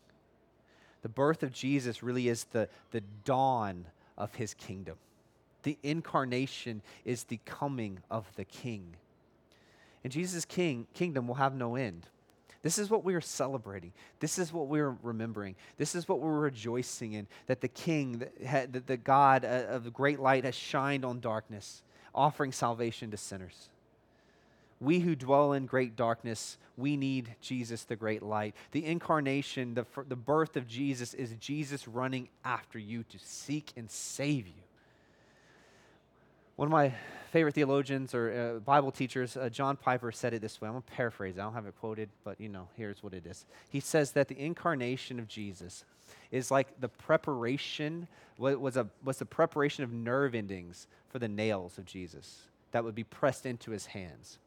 The birth of Jesus really is the, the dawn of his kingdom. The incarnation is the coming of the king. And Jesus' king, kingdom will have no end. This is what we are celebrating. This is what we're remembering. This is what we're rejoicing in that the King, that the God uh, of the great light has shined on darkness, offering salvation to sinners. We who dwell in great darkness, we need Jesus, the great light. The incarnation, the, the birth of Jesus, is Jesus running after you to seek and save you. One of my favorite theologians or uh, Bible teachers, uh, John Piper, said it this way. I'm going to paraphrase. I don't have it quoted, but you know, here's what it is. He says that the incarnation of Jesus is like the preparation was a was the preparation of nerve endings for the nails of Jesus that would be pressed into his hands.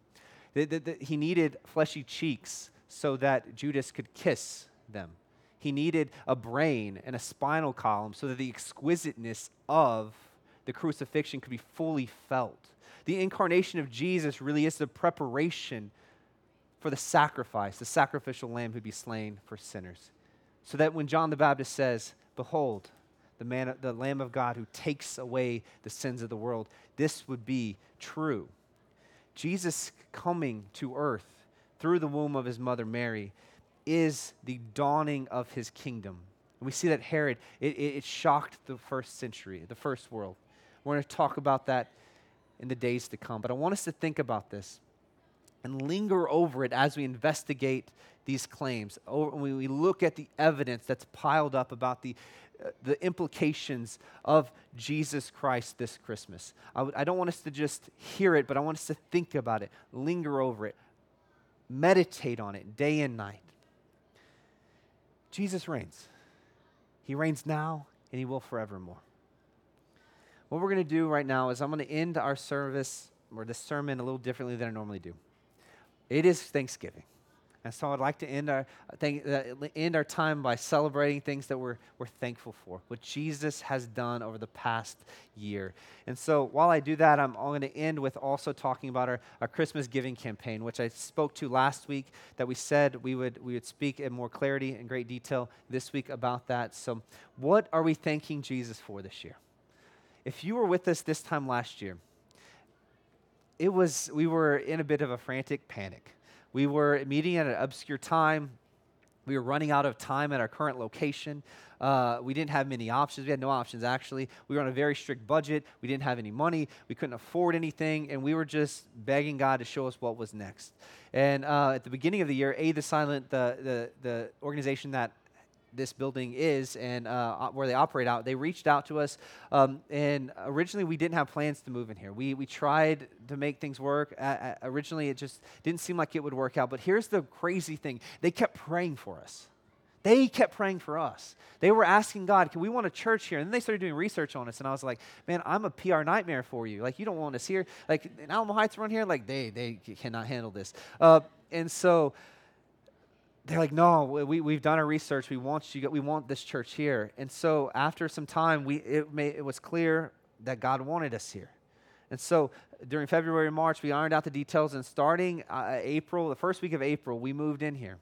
The, the, the, he needed fleshy cheeks so that Judas could kiss them. He needed a brain and a spinal column so that the exquisiteness of the crucifixion could be fully felt. The incarnation of Jesus really is the preparation for the sacrifice, the sacrificial lamb who'd be slain for sinners. So that when John the Baptist says, Behold, the, man, the Lamb of God who takes away the sins of the world, this would be true. Jesus coming to earth through the womb of his mother Mary is the dawning of his kingdom. And we see that Herod, it, it, it shocked the first century, the first world. We're going to talk about that in the days to come. But I want us to think about this and linger over it as we investigate these claims. When we look at the evidence that's piled up about the, uh, the implications of Jesus Christ this Christmas. I w- I don't want us to just hear it, but I want us to think about it, linger over it, meditate on it day and night. Jesus reigns. He reigns now, and He will forevermore. What we're going to do right now is I'm going to end our service or this sermon a little differently than I normally do. It is Thanksgiving. And so I'd like to end our, thank, uh, end our time by celebrating things that we're, we're thankful for, what Jesus has done over the past year. And so while I do that, I'm going to end with also talking about our, our Christmas giving campaign, which I spoke to last week, that we said we would, we would speak in more clarity and great detail this week about that. So, what are we thanking Jesus for this year? If you were with us this time last year, it was, we were in a bit of a frantic panic we were meeting at an obscure time. We were running out of time at our current location. Uh, we didn't have many options. We had no options, actually. We were on a very strict budget. We didn't have any money. We couldn't afford anything. And we were just begging God to show us what was next. And uh, at the beginning of the year, A, the Silent, the, the, the organization that this building is and uh, where they operate out, they reached out to us. Um, and originally, we didn't have plans to move in here. We, we tried to make things work. Uh, originally, it just didn't seem like it would work out. But here's the crazy thing they kept praying for us. They kept praying for us. They were asking God, can we want a church here? And then they started doing research on us. And I was like, man, I'm a PR nightmare for you. Like, you don't want us here. Like, in Alamo Heights around here, like, they, they cannot handle this. Uh, and so, they're like, no, we, we've done our research. We want you, we want this church here. And so after some time, we, it, may, it was clear that God wanted us here. And so during February and March, we ironed out the details. And starting uh, April, the first week of April, we moved in here.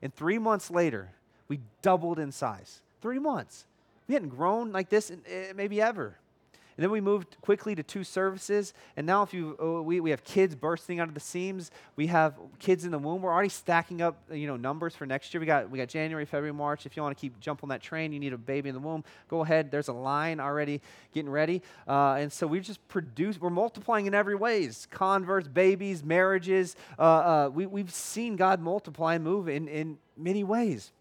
And three months later, we doubled in size. Three months. We hadn't grown like this in, in, maybe ever. And then we moved quickly to two services. And now, if you, oh, we, we have kids bursting out of the seams. We have kids in the womb. We're already stacking up, you know, numbers for next year. We got, we got January, February, March. If you want to keep jump on that train, you need a baby in the womb. Go ahead. There's a line already getting ready. Uh, and so we've just produced, we're multiplying in every ways. Converts, babies, marriages. Uh, uh, we, we've seen God multiply and move in, in many ways.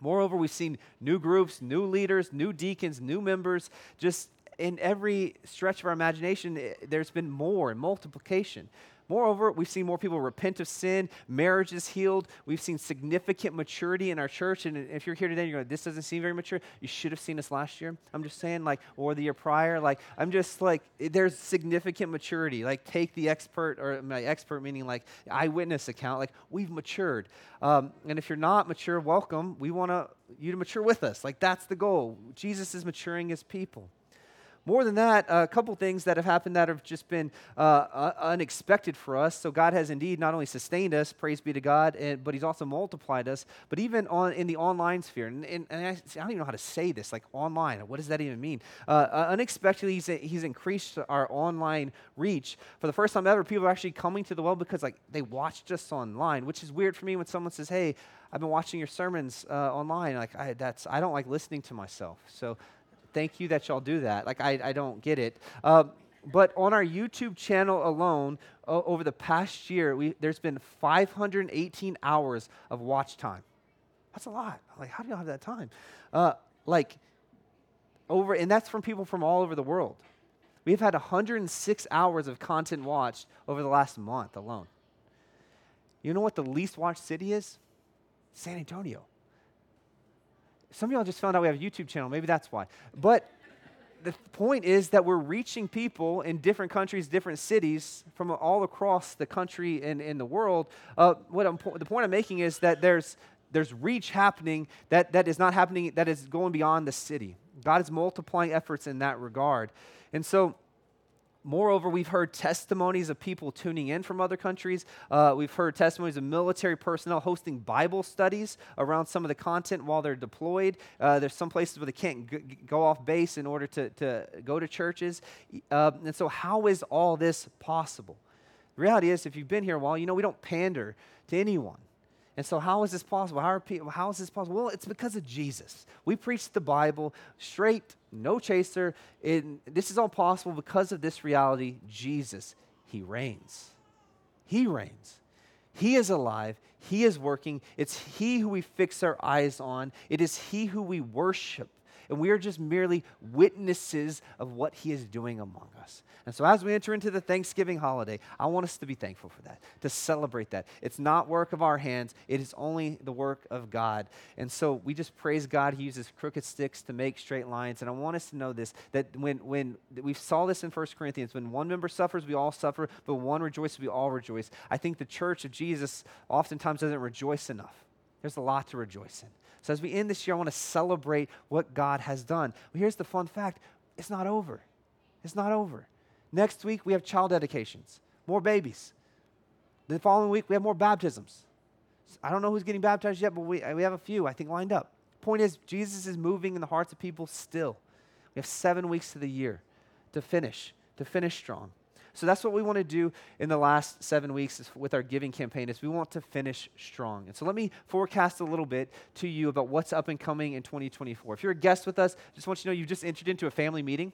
Moreover, we've seen new groups, new leaders, new deacons, new members, just in every stretch of our imagination, eh, there's been more and multiplication. Moreover, we've seen more people repent of sin, marriages healed. We've seen significant maturity in our church. And if you're here today, you're going, this doesn't seem very mature. You should have seen us last year. I'm just saying, like, or the year prior. Like, I'm just like, eh, there's significant maturity. Like, take the expert, or my expert meaning like eyewitness account. Like, we've matured. Um, and if you're not mature, welcome. We want you to mature with us. Like, that's the goal. Jesus is maturing his people. More than that, a couple things that have happened that have just been uh, unexpected for us. So God has indeed not only sustained us, praise be to God, and, but He's also multiplied us. But even on in the online sphere, and, and, and I, I, don't even know how to say this, like online. What does that even mean? Uh, uh, unexpectedly, he's, he's increased our online reach. For the first time ever, people are actually coming to the well because like they watched us online, which is weird for me when someone says, "Hey." I've been watching your sermons uh, online. Like I, that's I don't like listening to myself. So thank you that y'all do that. Like, I, I don't get it. Uh, but on our YouTube channel alone, uh, over the past year, we, there's been 518 hours of watch time. That's a lot. Like, how do y'all have that time? Uh, like, over, and that's from people from all over the world. We've had 106 hours of content watched over the last month alone. You know what the least watched city is? San Antonio. Some of y'all just found out we have a YouTube channel. Maybe that's why. But the point is that we're reaching people in different countries, different cities from all across the country and in the world. Uh, what I'm, the point I'm making is that there's, there's reach happening that, that is not happening, that is going beyond the city. God is multiplying efforts in that regard. And so, Moreover, we've heard testimonies of people tuning in from other countries. Uh, we've heard testimonies of military personnel hosting Bible studies around some of the content while they're deployed. Uh, there's some places where they can't go off base in order to, to go to churches. Uh, and so, how is all this possible? The reality is, if you've been here a while, you know we don't pander to anyone. And so, how is this possible? How, are people, how is this possible? Well, it's because of Jesus. We preach the Bible straight, no chaser. this is all possible because of this reality Jesus, He reigns. He reigns. He is alive. He is working. It's He who we fix our eyes on. It is He who we worship. And we are just merely witnesses of what He is doing among us. And so, as we enter into the Thanksgiving holiday, I want us to be thankful for that, to celebrate that. It's not work of our hands, it is only the work of God. And so, we just praise God. He uses crooked sticks to make straight lines. And I want us to know this that when, when we saw this in 1 Corinthians, when one member suffers, we all suffer, but one rejoices, we all rejoice. I think the church of Jesus oftentimes doesn't rejoice enough. There's a lot to rejoice in. So, as we end this year, I want to celebrate what God has done. Well, here's the fun fact it's not over. It's not over. Next week, we have child dedications, more babies. The following week, we have more baptisms. I don't know who's getting baptized yet, but we, we have a few, I think, lined up. Point is, Jesus is moving in the hearts of people still. We have seven weeks of the year to finish, to finish strong. So that's what we want to do in the last seven weeks with our giving campaign is we want to finish strong. And so let me forecast a little bit to you about what's up and coming in 2024. If you're a guest with us, just want you to know you've just entered into a family meeting.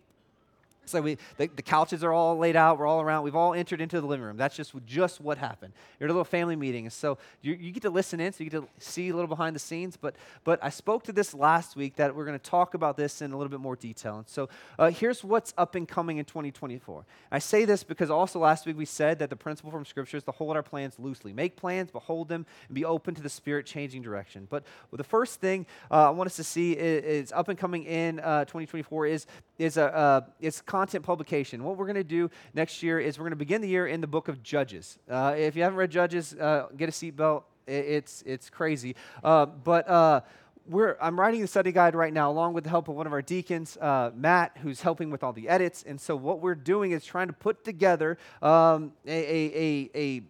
So we, the, the, couches are all laid out. We're all around. We've all entered into the living room. That's just, just what happened. You're at a little family meeting. So you, you get to listen in, so you get to see a little behind the scenes. But, but I spoke to this last week that we're going to talk about this in a little bit more detail. And so uh, here's what's up and coming in 2024. I say this because also last week we said that the principle from Scripture is to hold our plans loosely. Make plans, but hold them and be open to the Spirit changing direction. But well, the first thing uh, I want us to see is, is up and coming in uh, 2024 is, is, a, uh, is content publication what we're going to do next year is we're going to begin the year in the book of Judges. Uh, if you haven't read Judges, uh, get a seatbelt. It's, it's crazy. Uh, but uh, we're, I'm writing the study guide right now along with the help of one of our deacons, uh, Matt, who's helping with all the edits. And so what we're doing is trying to put together um, a, a, a, a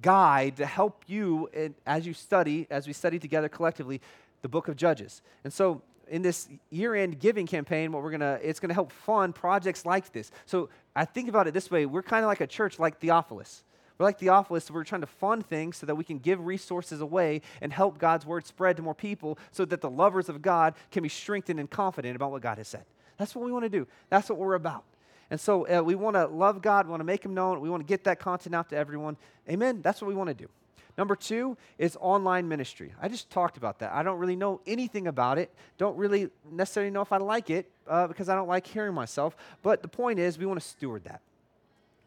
guide to help you as you study, as we study together collectively, the book of Judges. And so in this year-end giving campaign, what we're gonna it's gonna help fund projects like this. So I think about it this way: we're kind of like a church like Theophilus. We're like Theophilus, we're trying to fund things so that we can give resources away and help God's word spread to more people so that the lovers of God can be strengthened and confident about what God has said. That's what we want to do. That's what we're about. And so uh, we want to love God, we want to make Him known, we want to get that content out to everyone. Amen? That's what we want to do. Number two is online ministry. I just talked about that. I don't really know anything about it. Don't really necessarily know if I like it uh, because I don't like hearing myself. But the point is, we want to steward that.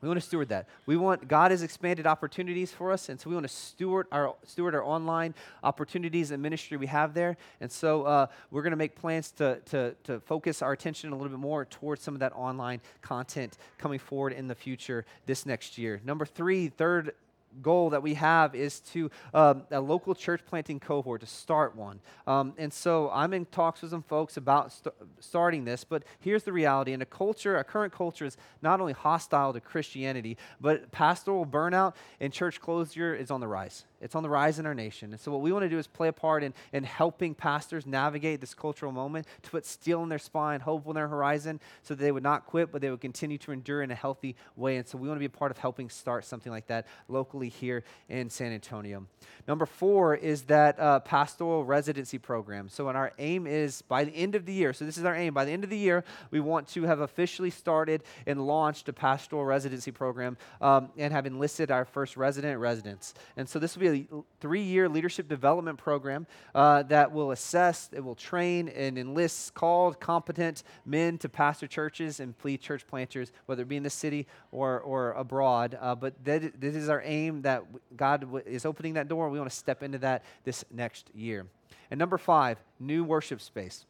We want to steward that. We want God has expanded opportunities for us, and so we want to steward our steward our online opportunities and ministry we have there. And so uh, we're going to make plans to, to to focus our attention a little bit more towards some of that online content coming forward in the future this next year. Number three, third goal that we have is to um, a local church planting cohort to start one. Um, and so i'm in talks with some folks about st- starting this but here's the reality. In a culture a current culture is not only hostile to christianity but pastoral burnout and church closure is on the rise it's on the rise in our nation. And so, what we want to do is play a part in, in helping pastors navigate this cultural moment, to put steel in their spine, hope on their horizon, so that they would not quit, but they would continue to endure in a healthy way. And so, we want to be a part of helping start something like that locally here in San Antonio. Number four is that uh, pastoral residency program. So, and our aim is by the end of the year, so this is our aim, by the end of the year, we want to have officially started and launched a pastoral residency program um, and have enlisted our first resident residents. And so, this will be a three year leadership development program uh, that will assess, it will train and enlist called, competent men to pastor churches and plead church planters, whether it be in the city or, or abroad. Uh, but that, this is our aim that God is opening that door. We want to step into that this next year. And number five, new worship space.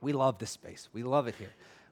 We love this space, we love it here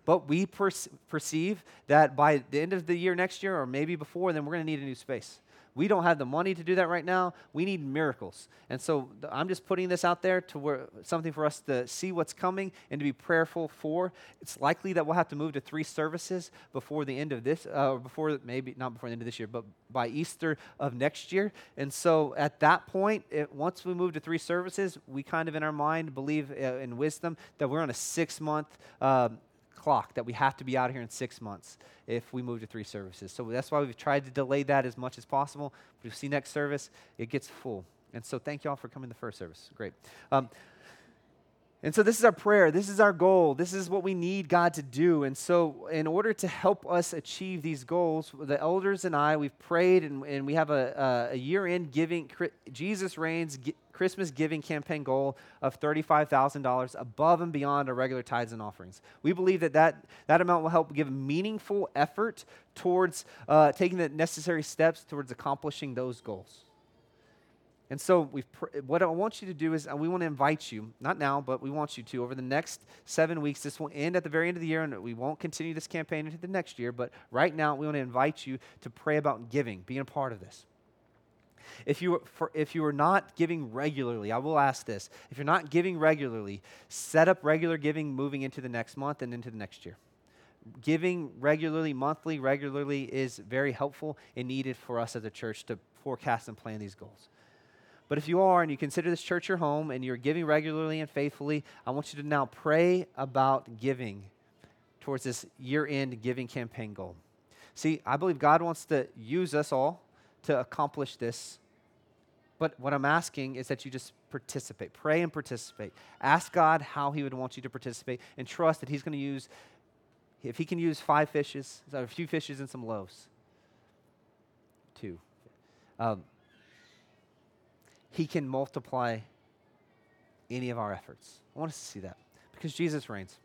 but we perceive that by the end of the year next year or maybe before then we're going to need a new space we don't have the money to do that right now. We need miracles. And so I'm just putting this out there to where something for us to see what's coming and to be prayerful for. It's likely that we'll have to move to three services before the end of this, uh, or before maybe not before the end of this year, but by Easter of next year. And so at that point, it, once we move to three services, we kind of in our mind believe uh, in wisdom that we're on a six month um, clock that we have to be out here in six months if we move to three services. So that's why we've tried to delay that as much as possible. But you see next service, it gets full. And so thank you all for coming to the first service. Great. Um, And so, this is our prayer. This is our goal. This is what we need God to do. And so, in order to help us achieve these goals, the elders and I, we've prayed and, and we have a, a year end giving, Jesus Reigns Christmas giving campaign goal of $35,000 above and beyond our regular tithes and offerings. We believe that that, that amount will help give meaningful effort towards uh, taking the necessary steps towards accomplishing those goals. And so, we've pr- what I want you to do is, uh, we want to invite you, not now, but we want you to, over the next seven weeks. This will end at the very end of the year, and we won't continue this campaign into the next year. But right now, we want to invite you to pray about giving, being a part of this. If you, for, if you are not giving regularly, I will ask this. If you're not giving regularly, set up regular giving moving into the next month and into the next year. Giving regularly, monthly, regularly is very helpful and needed for us as a church to forecast and plan these goals. But if you are and you consider this church your home and you're giving regularly and faithfully, I want you to now pray about giving towards this year end giving campaign goal. See, I believe God wants to use us all to accomplish this. But what I'm asking is that you just participate. Pray and participate. Ask God how He would want you to participate and trust that He's going to use, if He can use five fishes, a few fishes and some loaves, two. Um, he can multiply any of our efforts. I want us to see that because Jesus reigns.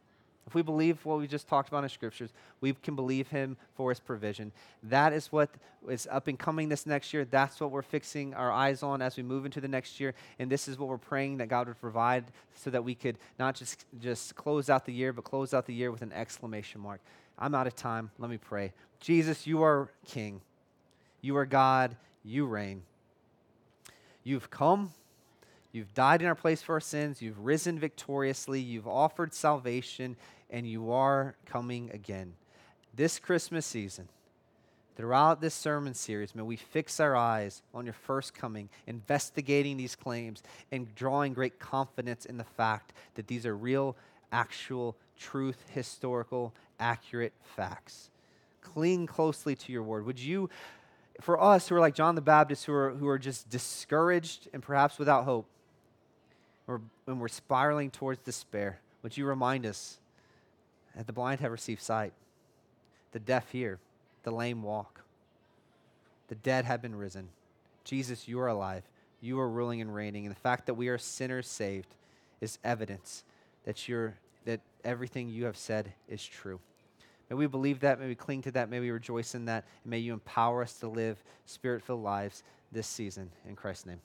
If we believe what we just talked about in scriptures, we can believe him for his provision. That is what is up and coming this next year. That's what we're fixing our eyes on as we move into the next year. And this is what we're praying that God would provide so that we could not just, just close out the year, but close out the year with an exclamation mark. I'm out of time. Let me pray. Jesus, you are King. You are God. You reign. You've come, you've died in our place for our sins, you've risen victoriously, you've offered salvation, and you are coming again. This Christmas season, throughout this sermon series, may we fix our eyes on your first coming, investigating these claims, and drawing great confidence in the fact that these are real, actual, truth, historical, accurate facts. Cling closely to your word. Would you for us who are like John the Baptist, who are, who are just discouraged and perhaps without hope, when we're spiraling towards despair, would you remind us that the blind have received sight, the deaf hear, the lame walk, the dead have been risen. Jesus, you are alive. You are ruling and reigning. And the fact that we are sinners saved is evidence that, you're, that everything you have said is true. May we believe that. May we cling to that. May we rejoice in that. And may you empower us to live spirit filled lives this season. In Christ's name.